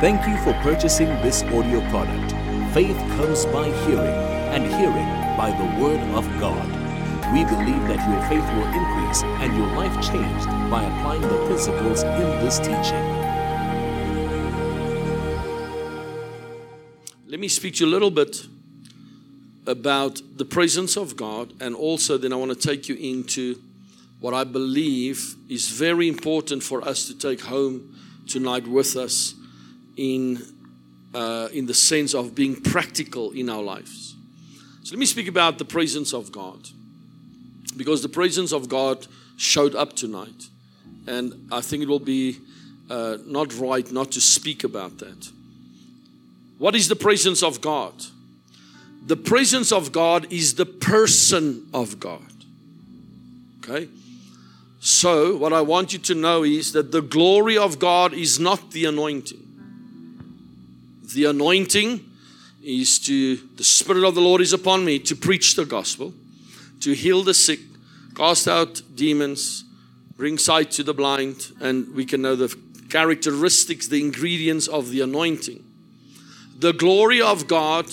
Thank you for purchasing this audio product. Faith comes by hearing, and hearing by the Word of God. We believe that your faith will increase and your life changed by applying the principles in this teaching. Let me speak to you a little bit about the presence of God, and also then I want to take you into what I believe is very important for us to take home tonight with us in, uh, in the sense of being practical in our lives. So let me speak about the presence of God. Because the presence of God showed up tonight. And I think it will be uh, not right not to speak about that. What is the presence of God? The presence of God is the person of God. Okay? So, what I want you to know is that the glory of God is not the anointing. The anointing is to, the Spirit of the Lord is upon me to preach the gospel, to heal the sick, cast out demons, bring sight to the blind, and we can know the characteristics, the ingredients of the anointing. The glory of God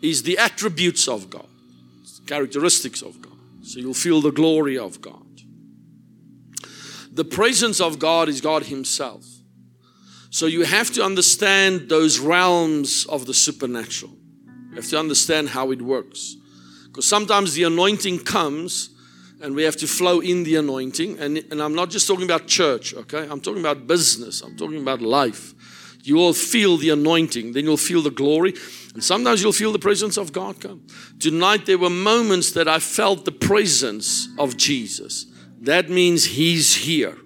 is the attributes of God, characteristics of God. So you'll feel the glory of God. The presence of God is God Himself. So you have to understand those realms of the supernatural. You have to understand how it works. Because sometimes the anointing comes and we have to flow in the anointing. And, and I'm not just talking about church, okay? I'm talking about business, I'm talking about life. You will feel the anointing, then you'll feel the glory, and sometimes you'll feel the presence of God come. Tonight, there were moments that I felt the presence of Jesus. That means He's here.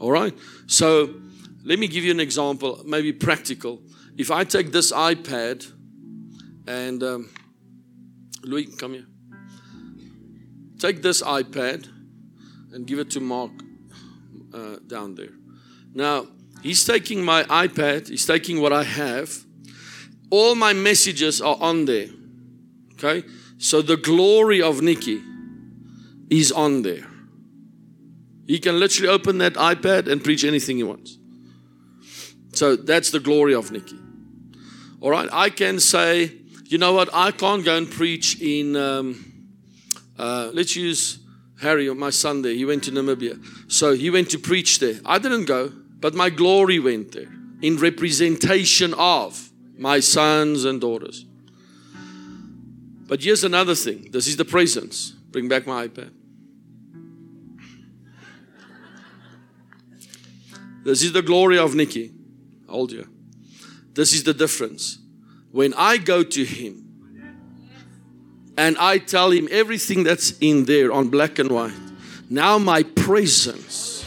All right? So, let me give you an example, maybe practical. If I take this iPad and, um, Louis, come here. Take this iPad and give it to Mark uh, down there. Now, he's taking my iPad, he's taking what I have. All my messages are on there. Okay? So the glory of Nikki is on there. He can literally open that iPad and preach anything he wants. So that's the glory of Nikki. All right, I can say, you know what, I can't go and preach in, um, uh, let's use Harry, my son there. He went to Namibia. So he went to preach there. I didn't go, but my glory went there in representation of my sons and daughters. But here's another thing this is the presence. Bring back my iPad. This is the glory of Nikki. Hold you. This is the difference. When I go to him and I tell him everything that's in there on black and white, now my presence,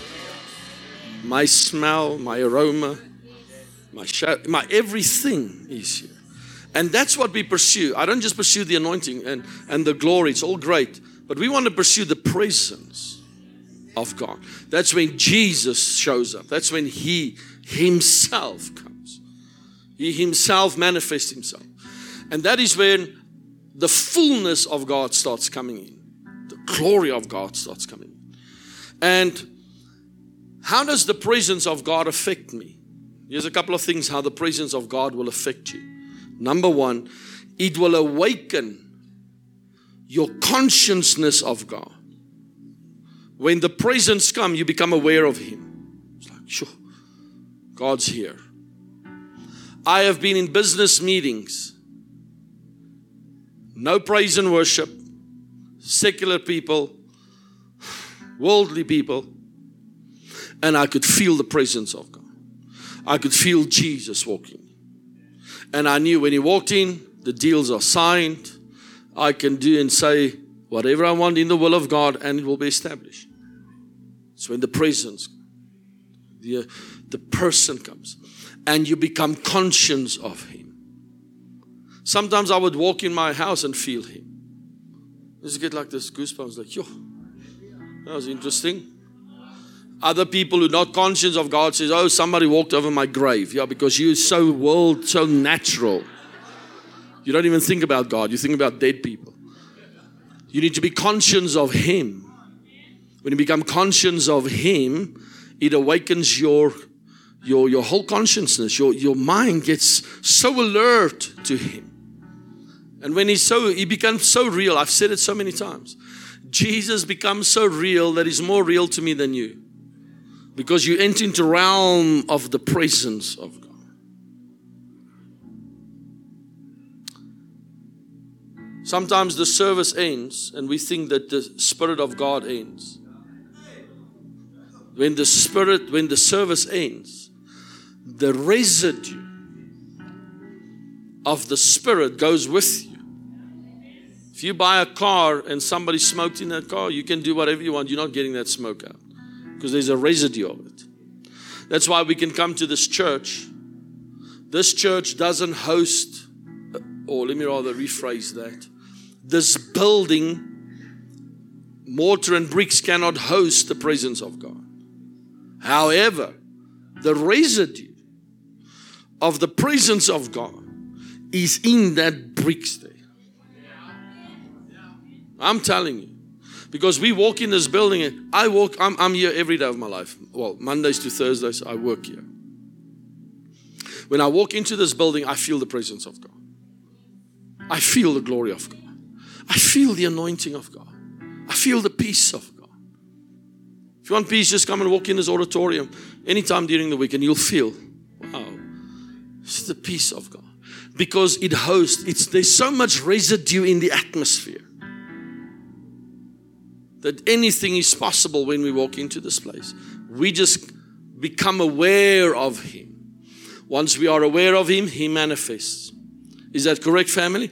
my smell, my aroma, my shadow, my everything is here. And that's what we pursue. I don't just pursue the anointing and, and the glory, it's all great, but we want to pursue the presence of God. That's when Jesus shows up. That's when He Himself comes. He Himself manifests Himself. And that is when the fullness of God starts coming in. The glory of God starts coming in. And how does the presence of God affect me? Here's a couple of things how the presence of God will affect you. Number one, it will awaken your consciousness of God. When the presence come, you become aware of Him. It's like, sure, God's here. I have been in business meetings, no praise and worship, secular people, worldly people, and I could feel the presence of God. I could feel Jesus walking. And I knew when He walked in, the deals are signed. I can do and say whatever I want in the will of God, and it will be established. So when the presence, the, the person comes, and you become conscious of Him. Sometimes I would walk in my house and feel Him. Just get like this goosebumps, like, yo, that was interesting. Other people who are not conscious of God says, "Oh, somebody walked over my grave." Yeah, because you're so world, so natural. You don't even think about God. You think about dead people. You need to be conscious of Him. When you become conscious of Him, it awakens your your, your whole consciousness, your, your mind gets so alert to Him. And when He's so, He becomes so real. I've said it so many times. Jesus becomes so real that He's more real to me than you. Because you enter into realm of the presence of God. Sometimes the service ends and we think that the Spirit of God ends. When the Spirit, when the service ends, the residue of the Spirit goes with you. If you buy a car and somebody smoked in that car, you can do whatever you want. You're not getting that smoke out because there's a residue of it. That's why we can come to this church. This church doesn't host, uh, or let me rather rephrase that. This building, mortar and bricks cannot host the presence of God. However, the residue of the presence of God is in that bricks there. I'm telling you. Because we walk in this building, and I walk, I'm, I'm here every day of my life. Well, Mondays to Thursdays, I work here. When I walk into this building, I feel the presence of God. I feel the glory of God. I feel the anointing of God. I feel the peace of God. If you want peace, just come and walk in this auditorium anytime during the week and you'll feel, it's the peace of God. Because it hosts, it's, there's so much residue in the atmosphere that anything is possible when we walk into this place. We just become aware of Him. Once we are aware of Him, He manifests. Is that correct, family?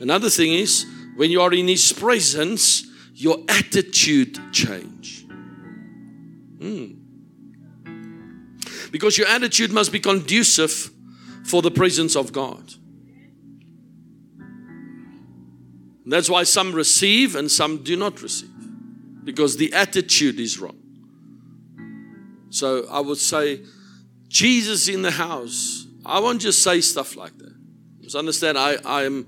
Another thing is, when you are in His presence, your attitude change. Mm. Because your attitude must be conducive for the presence of God. That's why some receive and some do not receive because the attitude is wrong. So I would say, Jesus in the house. I won't just say stuff like that. Just understand, I, I am,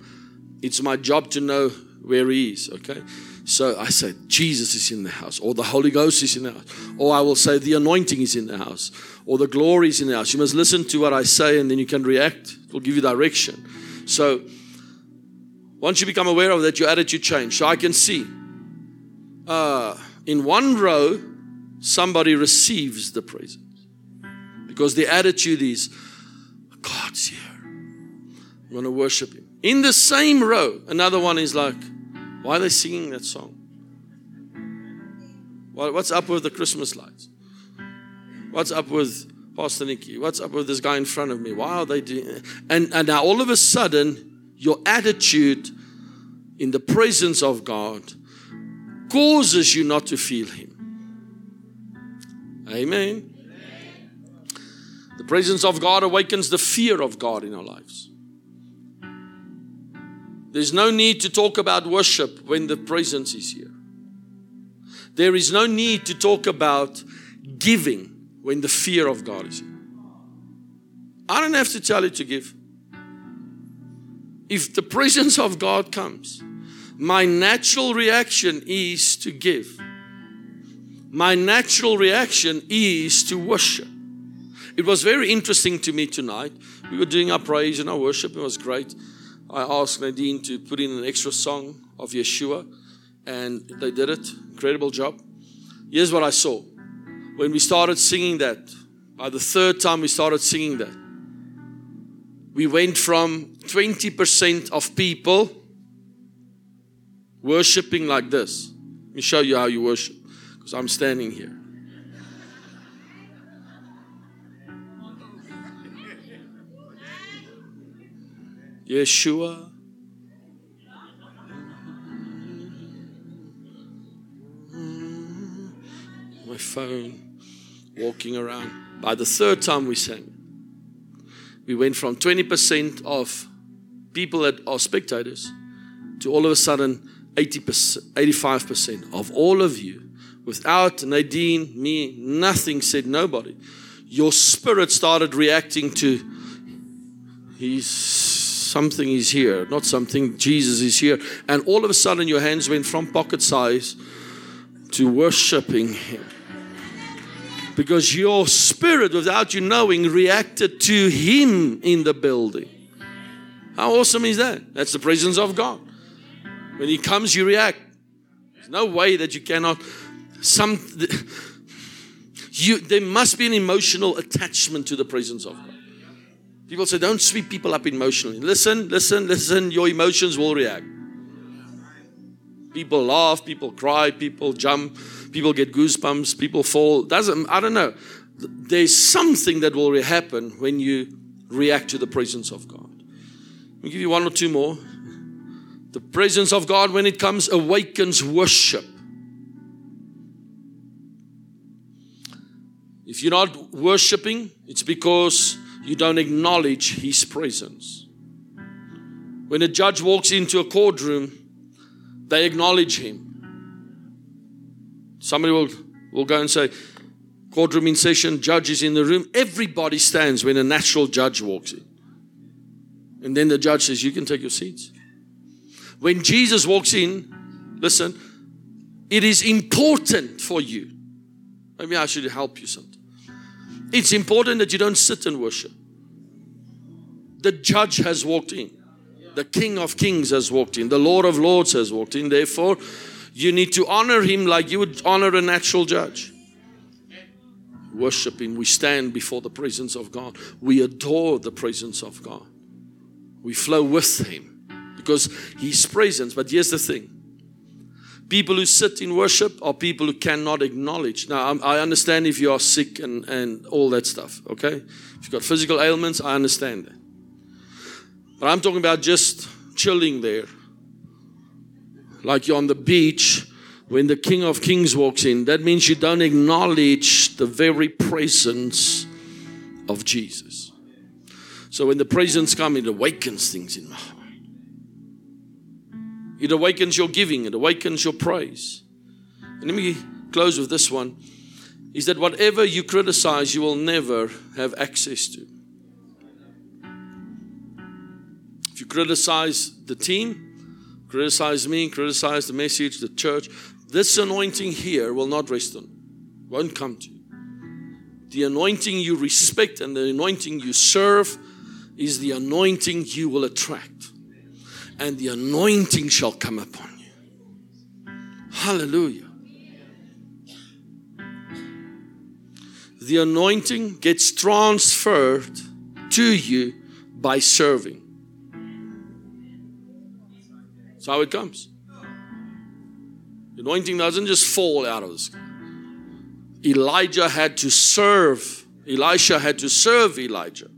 it's my job to know where He is, okay? So I say, Jesus is in the house, or the Holy Ghost is in the house, or I will say, the anointing is in the house, or the glory is in the house. You must listen to what I say and then you can react. It will give you direction. So once you become aware of that, your attitude change. So I can see uh, in one row, somebody receives the presence because the attitude is, God's here. I'm going to worship Him. In the same row, another one is like, why are they singing that song? What's up with the Christmas lights? What's up with Pastor Nikki? What's up with this guy in front of me? Why are they doing? And, and now all of a sudden, your attitude in the presence of God causes you not to feel Him. Amen. The presence of God awakens the fear of God in our lives. There's no need to talk about worship when the presence is here. There is no need to talk about giving when the fear of God is here. I don't have to tell you to give. If the presence of God comes, my natural reaction is to give. My natural reaction is to worship. It was very interesting to me tonight. We were doing our praise and our worship. It was great. I asked Nadine to put in an extra song of Yeshua, and they did it. Incredible job. Here's what I saw. When we started singing that, by the third time we started singing that, we went from 20% of people worshiping like this. Let me show you how you worship, because I'm standing here. Yeshua. My phone, walking around. By the third time we sang, we went from 20% of people that are spectators to all of a sudden 80%, 85% of all of you, without Nadine, me, nothing said, nobody, your spirit started reacting to, he's something is here, not something, Jesus is here. And all of a sudden, your hands went from pocket size to worshiping Him. Because your spirit, without you knowing, reacted to Him in the building. How awesome is that? That's the presence of God. When He comes, you react. There's no way that you cannot. Some you there must be an emotional attachment to the presence of God. People say, don't sweep people up emotionally. Listen, listen, listen, your emotions will react. People laugh, people cry, people jump, people get goosebumps, people fall. Doesn't I don't know. There's something that will happen when you react to the presence of God. Let me give you one or two more. The presence of God, when it comes, awakens worship. If you're not worshiping, it's because you don't acknowledge His presence. When a judge walks into a courtroom, they acknowledge Him. Somebody will, will go and say, courtroom in session, judge is in the room. Everybody stands when a natural judge walks in. And then the judge says, You can take your seats. When Jesus walks in, listen, it is important for you. Maybe I should help you something. It's important that you don't sit and worship. The judge has walked in. The King of Kings has walked in. The Lord of Lords has walked in. Therefore, you need to honor him like you would honor a natural judge. Worship him. We stand before the presence of God. We adore the presence of God. We flow with him because He's presence. But here's the thing people who sit in worship are people who cannot acknowledge. Now, I understand if you are sick and, and all that stuff, okay? If you've got physical ailments, I understand that. But I'm talking about just chilling there. Like you're on the beach when the King of Kings walks in. That means you don't acknowledge the very presence of Jesus. So when the presence comes, it awakens things in my heart. It awakens your giving, it awakens your praise. And let me close with this one is that whatever you criticize, you will never have access to. If you criticize the team, criticize me, criticize the message, the church, this anointing here will not rest on, won't come to you. The anointing you respect and the anointing you serve is the anointing you will attract. And the anointing shall come upon you. Hallelujah. The anointing gets transferred to you by serving. That's how it comes. The anointing doesn't just fall out of the sky. Elijah had to serve, Elisha had to serve Elijah.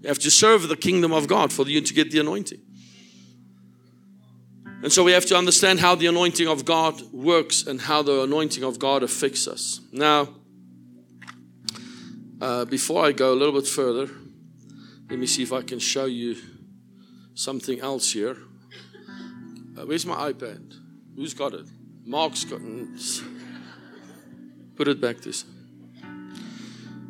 You have to serve the kingdom of God for you to get the anointing. And so we have to understand how the anointing of God works and how the anointing of God affects us. Now, uh, before I go a little bit further, let me see if I can show you something else here. Uh, where's my iPad? Who's got it? Mark's got it. Put it back this.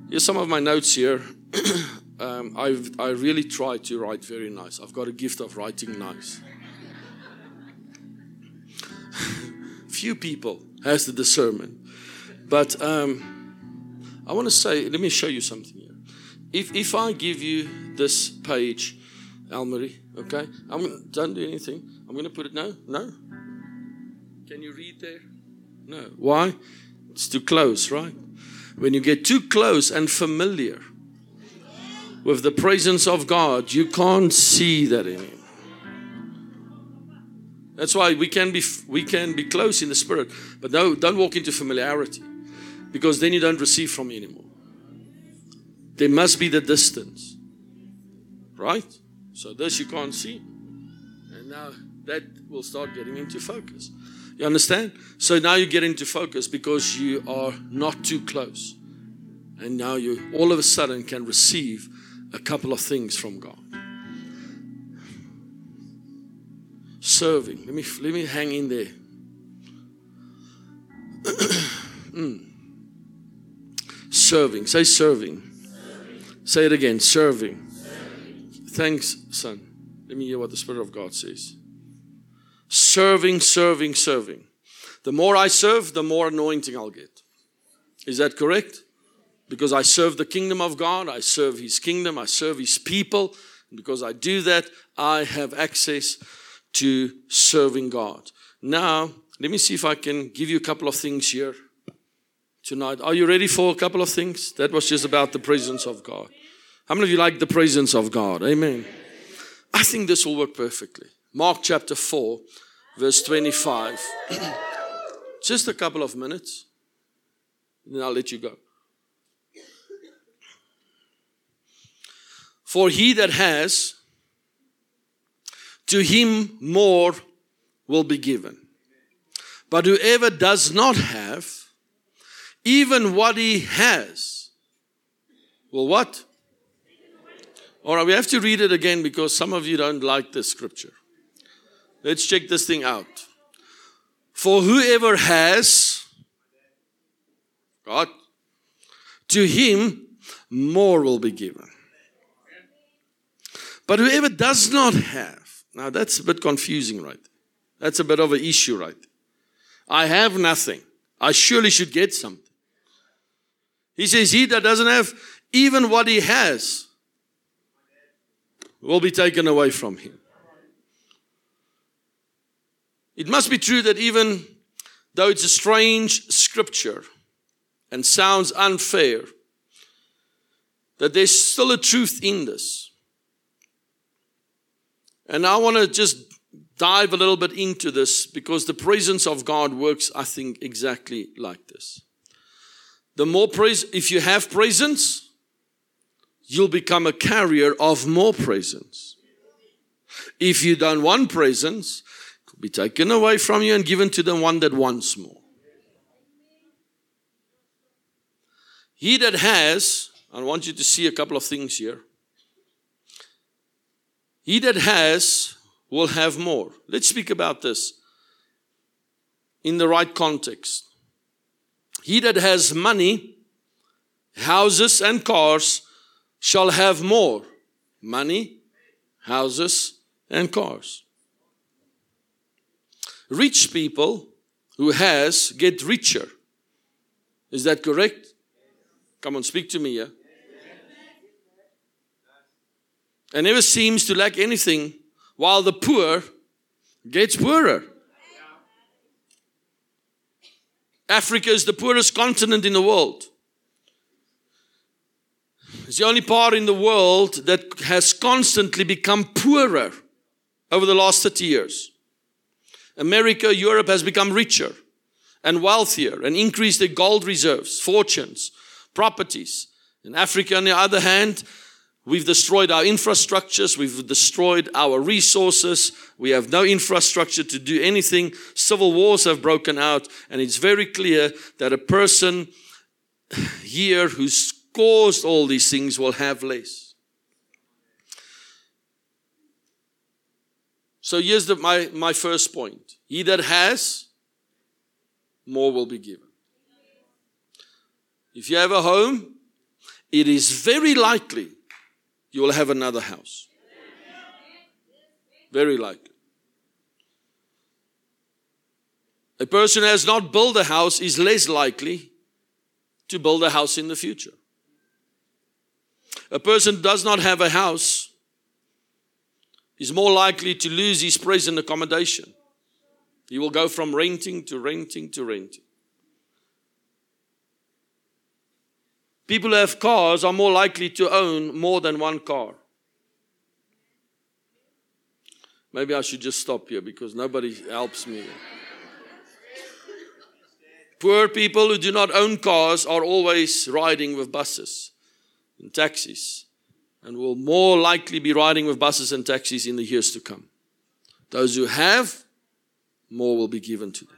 Here's some of my notes here. um, I've, I really try to write very nice. I've got a gift of writing nice. Few people has the discernment, but um, I want to say, let me show you something here. If if I give you this page, Almery, okay, I'm don't do anything. I'm going to put it no, no. Can you read there? No. Why? It's too close, right? When you get too close and familiar with the presence of God, you can't see that anymore. That's why we can be we can be close in the spirit, but no, don't walk into familiarity, because then you don't receive from me anymore. There must be the distance, right? So this you can't see, and now that will start getting into focus. You understand? So now you get into focus because you are not too close, and now you all of a sudden can receive a couple of things from God. Serving. Let me let me hang in there. mm. Serving. Say serving. serving. Say it again. Serving. serving. Thanks, son. Let me hear what the Spirit of God says. Serving, serving, serving. The more I serve, the more anointing I'll get. Is that correct? because I serve the kingdom of God, I serve His kingdom, I serve His people. And because I do that, I have access to serving God. Now, let me see if I can give you a couple of things here tonight. Are you ready for a couple of things? That was just about the presence of God. How many of you like the presence of God? Amen. I think this will work perfectly. Mark chapter 4, verse 25. just a couple of minutes, and then I'll let you go. For he that has, to him more will be given. But whoever does not have, even what he has, will what? All right, we have to read it again because some of you don't like this scripture. Let's check this thing out. For whoever has, God, to him more will be given. But whoever does not have, now that's a bit confusing, right? That's a bit of an issue, right? I have nothing. I surely should get something. He says, He that doesn't have even what he has will be taken away from him. It must be true that even though it's a strange scripture and sounds unfair, that there's still a truth in this. And I want to just dive a little bit into this because the presence of God works, I think, exactly like this. The more praise, if you have presence, you'll become a carrier of more presence. If you don't want presence, it will be taken away from you and given to the one that wants more. He that has, I want you to see a couple of things here. He that has will have more. Let's speak about this in the right context. He that has money, houses, and cars shall have more money, houses, and cars. Rich people who has get richer. Is that correct? Come on, speak to me, yeah? And never seems to lack anything, while the poor gets poorer. Africa is the poorest continent in the world. It's the only part in the world that has constantly become poorer over the last 30 years. America, Europe has become richer and wealthier and increased their gold reserves, fortunes, properties. In Africa, on the other hand, We've destroyed our infrastructures. We've destroyed our resources. We have no infrastructure to do anything. Civil wars have broken out. And it's very clear that a person here who's caused all these things will have less. So here's the, my, my first point. He that has, more will be given. If you have a home, it is very likely you will have another house. Very likely. A person who has not built a house is less likely to build a house in the future. A person does not have a house is more likely to lose his present accommodation. He will go from renting to renting to renting. People who have cars are more likely to own more than one car. Maybe I should just stop here because nobody helps me. Poor people who do not own cars are always riding with buses and taxis and will more likely be riding with buses and taxis in the years to come. Those who have, more will be given to them.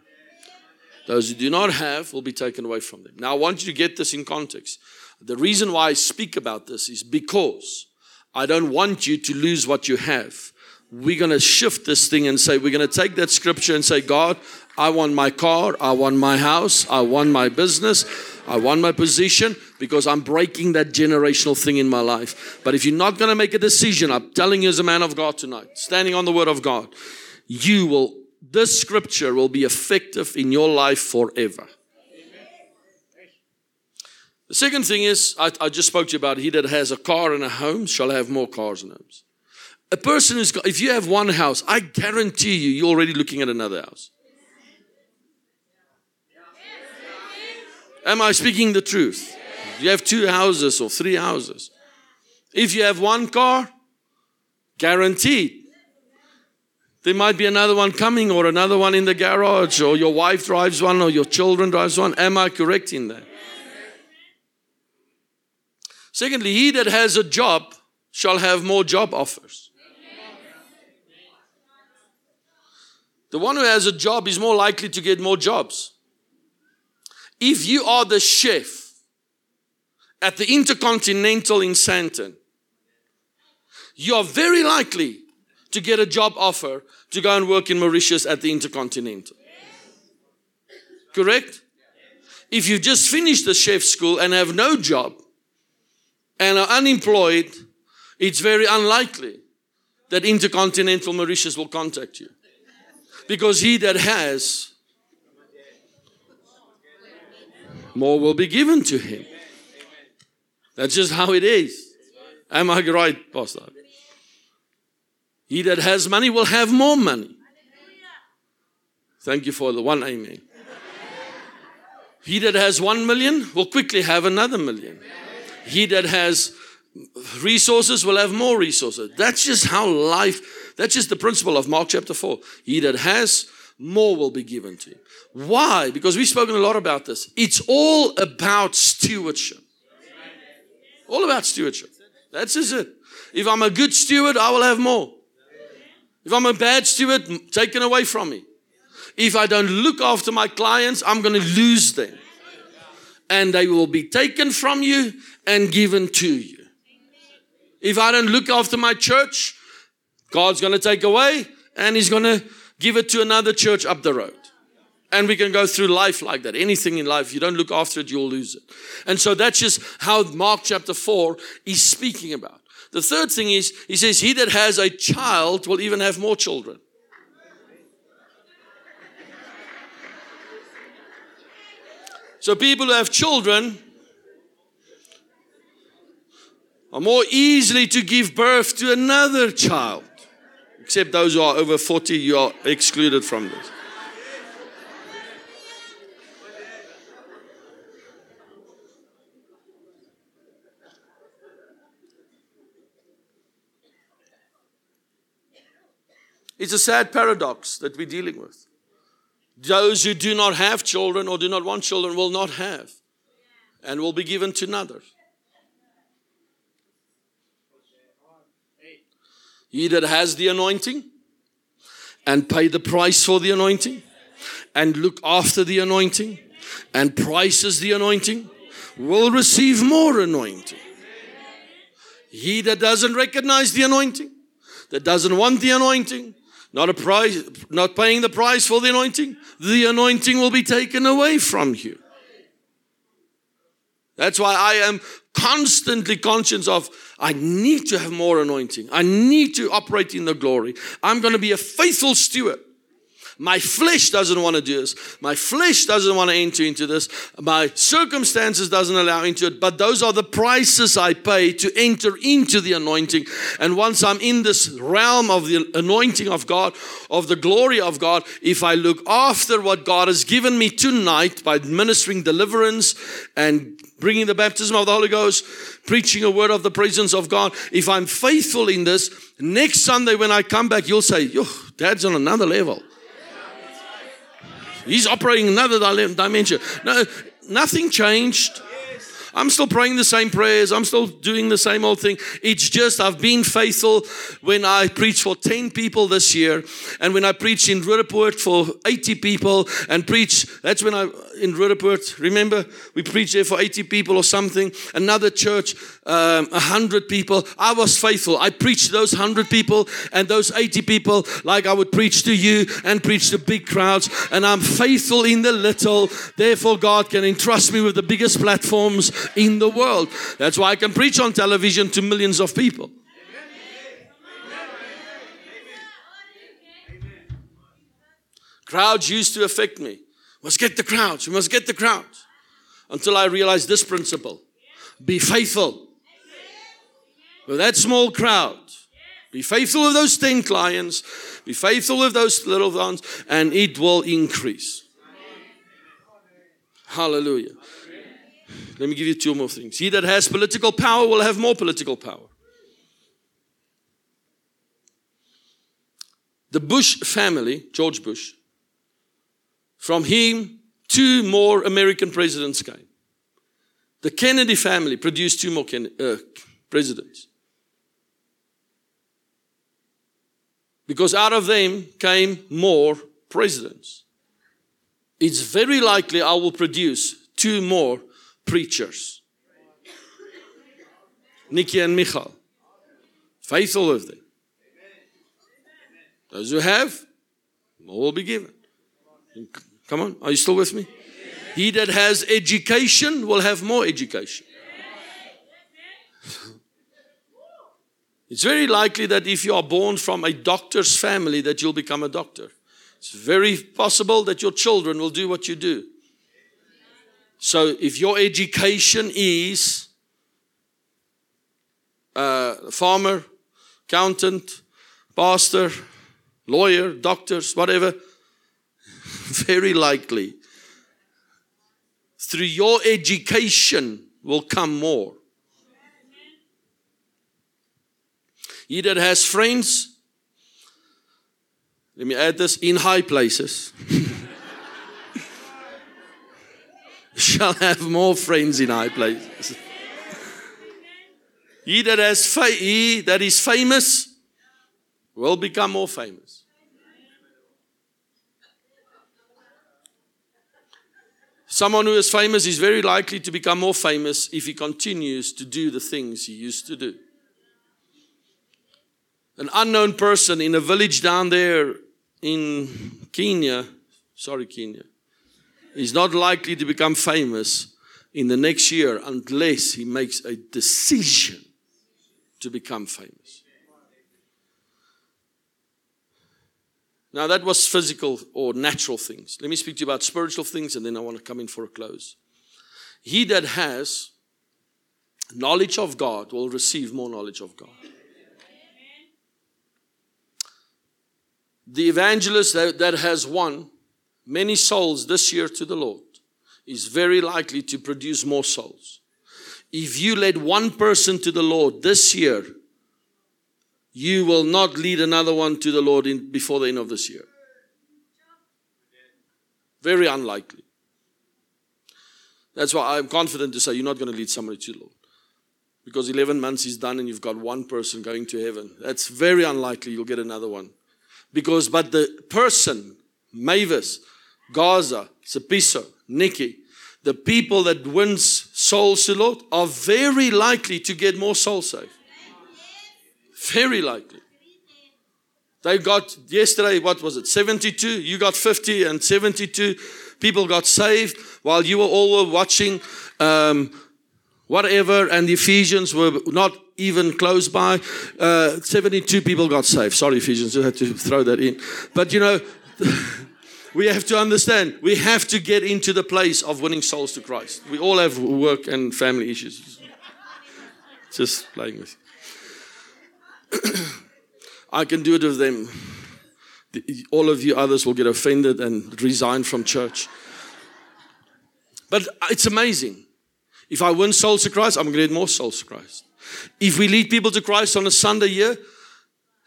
Those who do not have will be taken away from them. Now, I want you to get this in context. The reason why I speak about this is because I don't want you to lose what you have. We're going to shift this thing and say, we're going to take that scripture and say, God, I want my car, I want my house, I want my business, I want my position because I'm breaking that generational thing in my life. But if you're not going to make a decision, I'm telling you as a man of God tonight, standing on the word of God, you will, this scripture will be effective in your life forever. The second thing is, I, I, just spoke to you about he that has a car and a home shall have more cars and homes. A person who's got, if you have one house, I guarantee you, you're already looking at another house. Am I speaking the truth? You have two houses or three houses. If you have one car, guaranteed. There might be another one coming or another one in the garage or your wife drives one or your children drives one. Am I correct in that? Secondly, he that has a job shall have more job offers. The one who has a job is more likely to get more jobs. If you are the chef at the Intercontinental in Sandton, you are very likely to get a job offer to go and work in Mauritius at the Intercontinental. Correct? If you just finished the chef school and have no job and are unemployed, it's very unlikely that Intercontinental Mauritius will contact you. Because he that has, more will be given to him. That's just how it is. Am I right, Pastor? He that has money will have more money. Thank you for the one amen. He that has one million will quickly have another million. He that has resources will have more resources. That's just how life, that's just the principle of Mark chapter 4. He that has, more will be given to him. Why? Because we've spoken a lot about this. It's all about stewardship. All about stewardship. That's it. If I'm a good steward, I will have more. If I'm a bad steward, taken away from me. If I don't look after my clients, I'm going to lose them. And they will be taken from you and given to you. If I don't look after my church, God's going to take away and He's going to give it to another church up the road. And we can go through life like that. Anything in life, you don't look after it, you'll lose it. And so that's just how Mark chapter 4 is speaking about. The third thing is, he says, He that has a child will even have more children. So people who have children are more easily to give birth to another child. Except those who are over 40, you are excluded from this. It's a sad paradox that we're dealing with. Those who do not have children or do not want children will not have and will be given to another. He that has the anointing and pay the price for the anointing and look after the anointing and prices the anointing will receive more anointing. He that doesn't recognize the anointing, that doesn't want the anointing, not a price, not paying the price for the anointing, the anointing will be taken away from you. That's why I am constantly conscious of I need to have more anointing. I need to operate in the glory. I'm going to be a faithful steward. My flesh doesn't want to do this. My flesh doesn't want to enter into this. My circumstances doesn't allow into it. But those are the prices I pay to enter into the anointing. And once I'm in this realm of the anointing of God, of the glory of God, if I look after what God has given me tonight by ministering deliverance and bringing the baptism of the Holy Ghost, preaching a word of the presence of God, if I'm faithful in this, next Sunday when I come back, you'll say, Yo, Dad's on another level. He's operating another dimension. No, nothing changed. I'm still praying the same prayers. I'm still doing the same old thing. It's just I've been faithful when I preached for 10 people this year and when I preached in Roodepoort for 80 people and preach, that's when I, in Roodepoort, remember, we preached there for 80 people or something. Another church, um, 100 people. I was faithful. I preached those 100 people and those 80 people like I would preach to you and preach to big crowds. And I'm faithful in the little. Therefore, God can entrust me with the biggest platforms in the world. That's why I can preach on television to millions of people. Crowds used to affect me. Must get the crowds. We must get the crowds. until I realized this principle be faithful with that small crowd. Be faithful with those 10 clients, be faithful with those little ones, and it will increase. Hallelujah. Let me give you two more things. He that has political power will have more political power. The Bush family, George Bush, from him, two more American presidents came. The Kennedy family produced two more Ken- uh, presidents. Because out of them came more presidents. It's very likely I will produce two more preachers. Nikki and Michal. Faithful of them. Those who have, more will be given. Come on, are you still with me? He that has education will have more education. It's very likely that if you are born from a doctor's family that you'll become a doctor. It's very possible that your children will do what you do. So if your education is uh, farmer, accountant, pastor, lawyer, doctors, whatever, very likely through your education will come more. He that has friends, let me add this in high places, shall have more friends in high places. He that has fa- he that is famous will become more famous. Someone who is famous is very likely to become more famous if he continues to do the things he used to do. An unknown person in a village down there in Kenya, sorry, Kenya, is not likely to become famous in the next year unless he makes a decision to become famous. Now, that was physical or natural things. Let me speak to you about spiritual things and then I want to come in for a close. He that has knowledge of God will receive more knowledge of God. The evangelist that, has won many souls this year to the Lord is very likely to produce more souls. If you led one person to the Lord this year, you will not lead another one to the Lord in, before the end of this year. Very unlikely. That's why I'm confident to say you're not going to lead somebody to the Lord. Because 11 months is done and you've got one person going to heaven. That's very unlikely you'll get another one. Because, but the person, Mavis, Gaza, Sapiso, Nikki, the people that wins souls to Lord are very likely to get more souls saved. Very likely. They got yesterday, what was it, 72? You got 50 and 72 people got saved while you were all watching um, whatever, and the Ephesians were not even close by. Uh, 72 people got saved. Sorry, Ephesians, I had to throw that in. But you know, we have to understand, we have to get into the place of winning souls to Christ. We all have work and family issues. Just playing with you. I can do it with them. All of you others will get offended and resign from church. But it's amazing. If I win souls to Christ, I'm going to get more souls to Christ. If we lead people to Christ on a Sunday year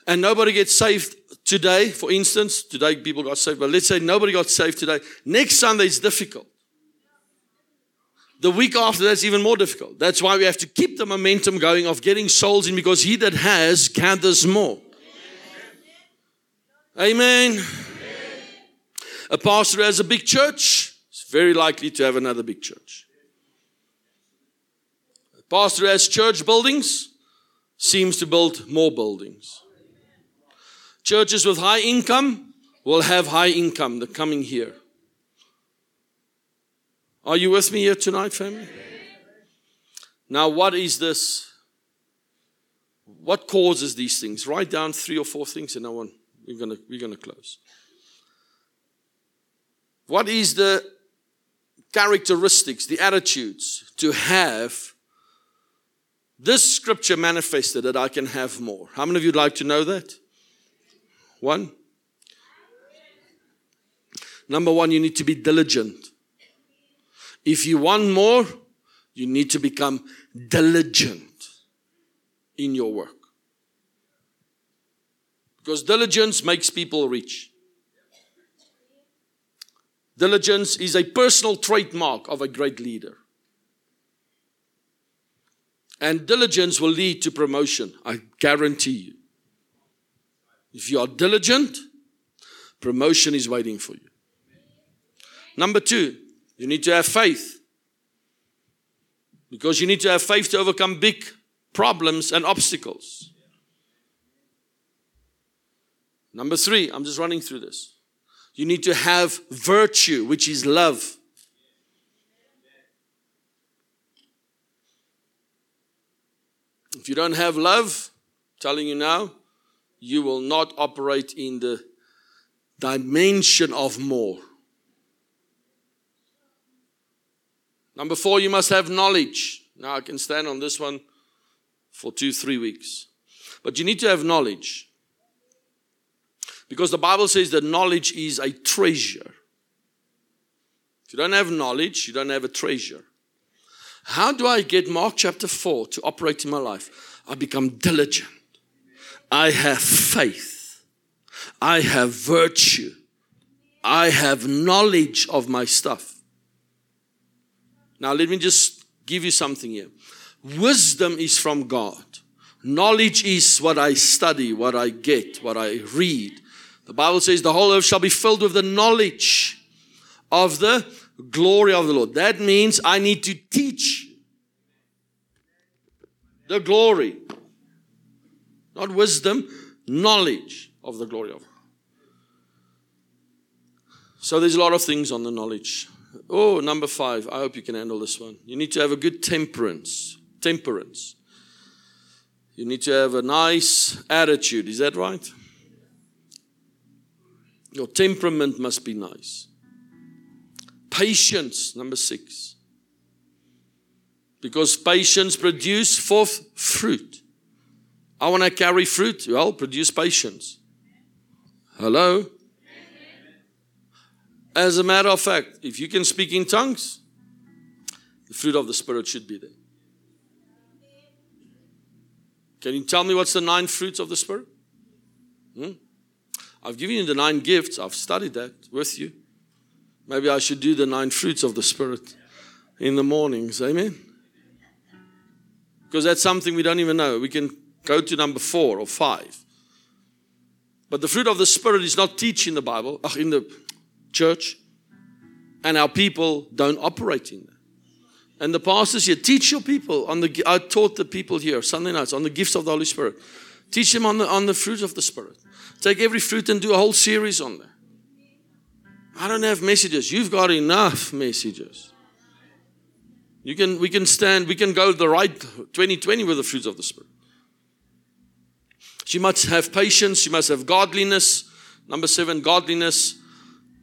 and nobody gets saved today, for instance, today people got saved, but let's say nobody got saved today, next Sunday is difficult. The week after that's even more difficult. That's why we have to keep the momentum going of getting souls in because he that has gathers more. Amen. Amen. A pastor has a big church is very likely to have another big church. A pastor has church buildings seems to build more buildings. Churches with high income will have high income the coming year. Are you with me here tonight, family? Now, what is this? What causes these things? Write down three or four things, and I want we're gonna we're gonna close. What is the characteristics, the attitudes to have this scripture manifested that I can have more. How many of you would like to know that? One. Number one, you need to be diligent. If you want more, you need to become diligent in your work. Because diligence makes people rich. Diligence is a personal trademark of a great leader. And diligence will lead to promotion, I guarantee you. If you are diligent, promotion is waiting for you. Number two, you need to have faith. Because you need to have faith to overcome big problems and obstacles. Number three, I'm just running through this. You need to have virtue, which is love. If you don't have love, I'm telling you now, you will not operate in the dimension of more. Number four, you must have knowledge. Now, I can stand on this one for two, three weeks. But you need to have knowledge. Because the Bible says that knowledge is a treasure. If you don't have knowledge, you don't have a treasure. How do I get Mark chapter 4 to operate in my life? I become diligent. I have faith. I have virtue. I have knowledge of my stuff. Now, let me just give you something here. Wisdom is from God. Knowledge is what I study, what I get, what I read. The Bible says the whole earth shall be filled with the knowledge of the glory of the Lord. That means I need to teach the glory, not wisdom, knowledge of the glory of God. So there's a lot of things on the knowledge. Oh, number five. I hope you can handle this one. You need to have a good temperance. Temperance. You need to have a nice attitude. Is that right? Your temperament must be nice. Patience, number six. Because patience produces forth fruit. I want to carry fruit. Well, produce patience. Hello? As a matter of fact, if you can speak in tongues, the fruit of the Spirit should be there. Can you tell me what's the nine fruits of the Spirit? Hmm? I've given you the nine gifts. I've studied that with you. Maybe I should do the nine fruits of the Spirit in the mornings. Amen? Because that's something we don't even know. We can go to number four or five. But the fruit of the Spirit is not teach in the Bible, in the church, and our people don't operate in that. And the pastors here teach your people on the. I taught the people here Sunday nights on the gifts of the Holy Spirit. Teach them on the on the fruit of the Spirit. Take every fruit and do a whole series on that. I don't have messages. You've got enough messages. You can, we can stand, we can go the right 2020 with the fruits of the Spirit. You must have patience, you must have godliness. Number seven, godliness.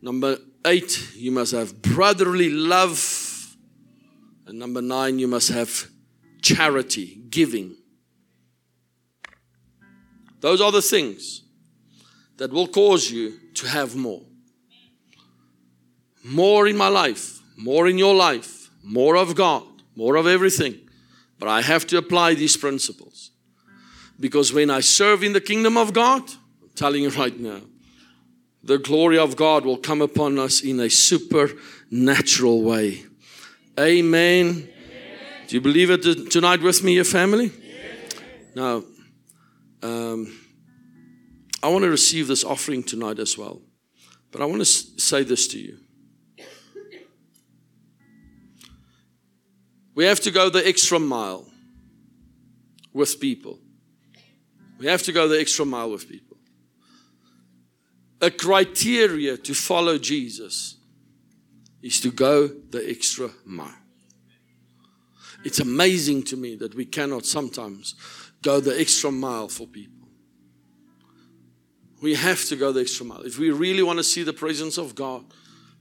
Number eight, you must have brotherly love. And number nine, you must have charity, giving. Those are the things that will cause you to have more. More in my life, more in your life, more of God, more of everything. But I have to apply these principles. Because when I serve in the kingdom of God, I'm telling you right now, the glory of God will come upon us in a supernatural way. Amen. Amen. Do you believe it tonight with me, your family? Now, um, I want to receive this offering tonight as well. But I want to say this to you. We have to go the extra mile with people. We have to go the extra mile with people. A criteria to follow Jesus is to go the extra mile. It's amazing to me that we cannot sometimes go the extra mile for people. We have to go the extra mile. If we really want to see the presence of God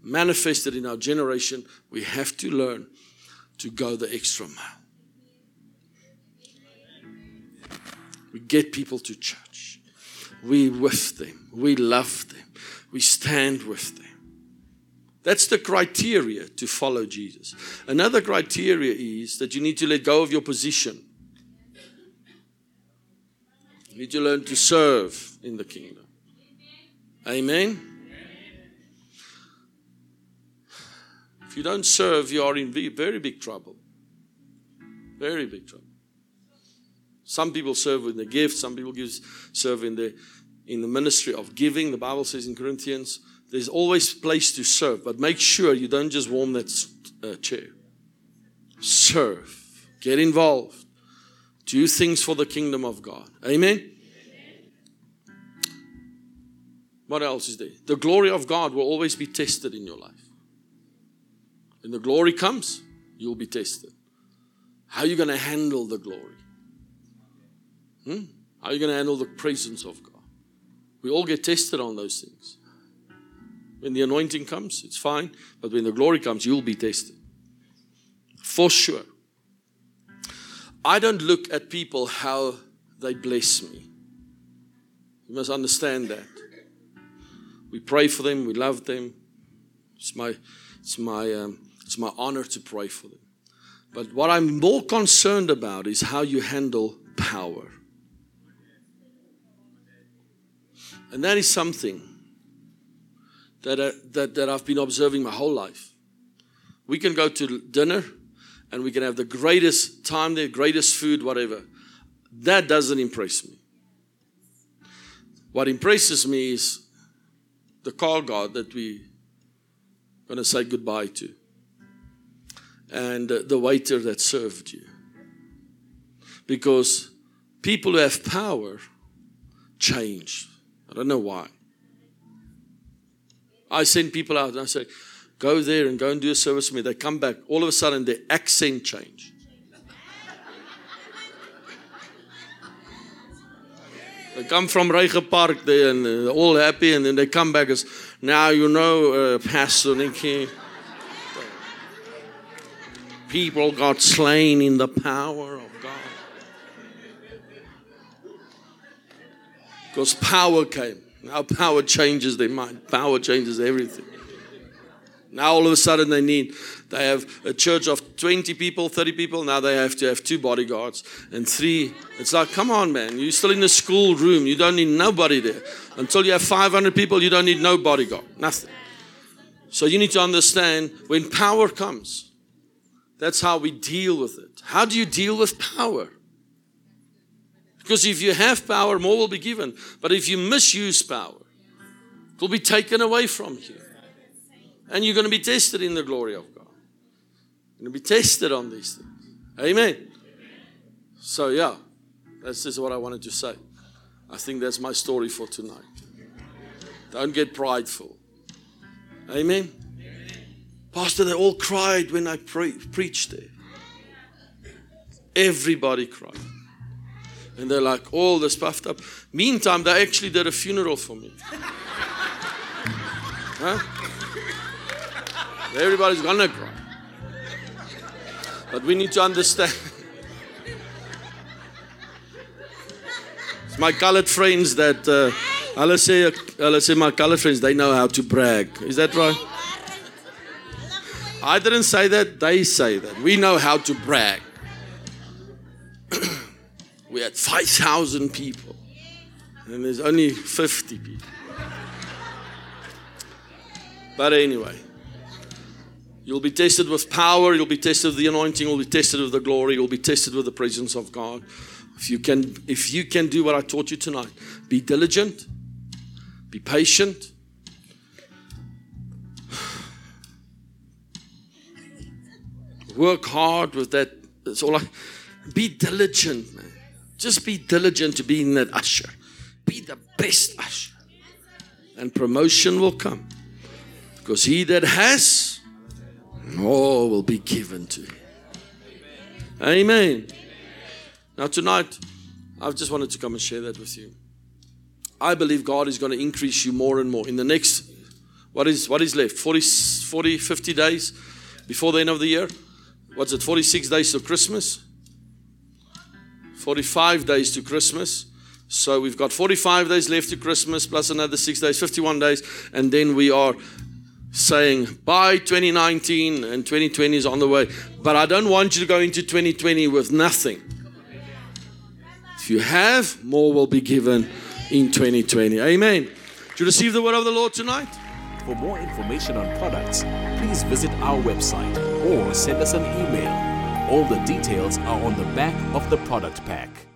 manifested in our generation, we have to learn to go the extra mile. We get people to church. We with them. We love them. We stand with them. That's the criteria to follow Jesus. Another criteria is that you need to let go of your position. You need to learn to serve in the kingdom. Amen. If you don't serve, you are in very big trouble. Very big trouble. Some people serve with the gift, some people give, serve in the, in the ministry of giving. The Bible says in Corinthians, there's always place to serve, but make sure you don't just warm that uh, chair. Serve. Get involved. Do things for the kingdom of God. Amen? What else is there? The glory of God will always be tested in your life. When the glory comes, you'll be tested. How are you going to handle the glory? Hmm? How are you going to handle the presence of God? We all get tested on those things. When the anointing comes, it's fine. But when the glory comes, you'll be tested. For sure. I don't look at people how they bless me. You must understand that. We pray for them, we love them. It's my, it's my, um, it's my honor to pray for them. But what I'm more concerned about is how you handle power. And that is something that, uh, that, that I've been observing my whole life. We can go to dinner and we can have the greatest time there, greatest food, whatever. That doesn't impress me. What impresses me is the car guard that we're going to say goodbye to and uh, the waiter that served you. Because people who have power change. I don't know why. I send people out and I say, go there and go and do a service with me. They come back, all of a sudden their accent change. They come from Reiger Park there and they're all happy and then they come back as, now you know, uh, Pastor Nicky, people got slain in the power Because power came. Now power changes their mind. Power changes everything. Now all of a sudden they need, they have a church of 20 people, 30 people. Now they have to have two bodyguards and three. It's like, come on, man. You're still in the school room. You don't need nobody there. Until you have 500 people, you don't need no bodyguard. Nothing. So you need to understand when power comes, that's how we deal with it. How do you deal with power? Because if you have power, more will be given. But if you misuse power, it will be taken away from you. And you're going to be tested in the glory of God. You're going to be tested on these things. Amen. So, yeah, that's just what I wanted to say. I think that's my story for tonight. Don't get prideful. Amen. Pastor, they all cried when I pre- preached there. Everybody cried. And they're like all this puffed up. Meantime, they actually did a funeral for me. Huh? Everybody's gonna cry. But we need to understand. it's my colored friends that, uh, say, let's say my colored friends, they know how to brag. Is that right? I didn't say that, they say that. We know how to brag we had 5,000 people, and there's only 50 people. But anyway, you'll be tested with power, you'll be tested with the anointing, you'll be tested with the glory, you'll be tested with the presence of God. If you can, if you can do what I taught you tonight, be diligent, be patient. Work hard with that. That's all I. Be diligent, man. Just be diligent to be in that usher. Be the best usher. And promotion will come. Because he that has, more will be given to him. Amen. Now, tonight, I've just wanted to come and share that with you. I believe God is going to increase you more and more. In the next What is, what is left? 40, 40, 50 days before the end of the year? What's it, 46 days to Christmas? 45 days to Christmas. So we've got 45 days left to Christmas, plus another six days, 51 days, and then we are saying by 2019 and 2020 is on the way. But I don't want you to go into 2020 with nothing. If you have, more will be given in 2020. Amen. Do you receive the word of the Lord tonight? For more information on products, please visit our website or send us an email. All the details are on the back of the product pack.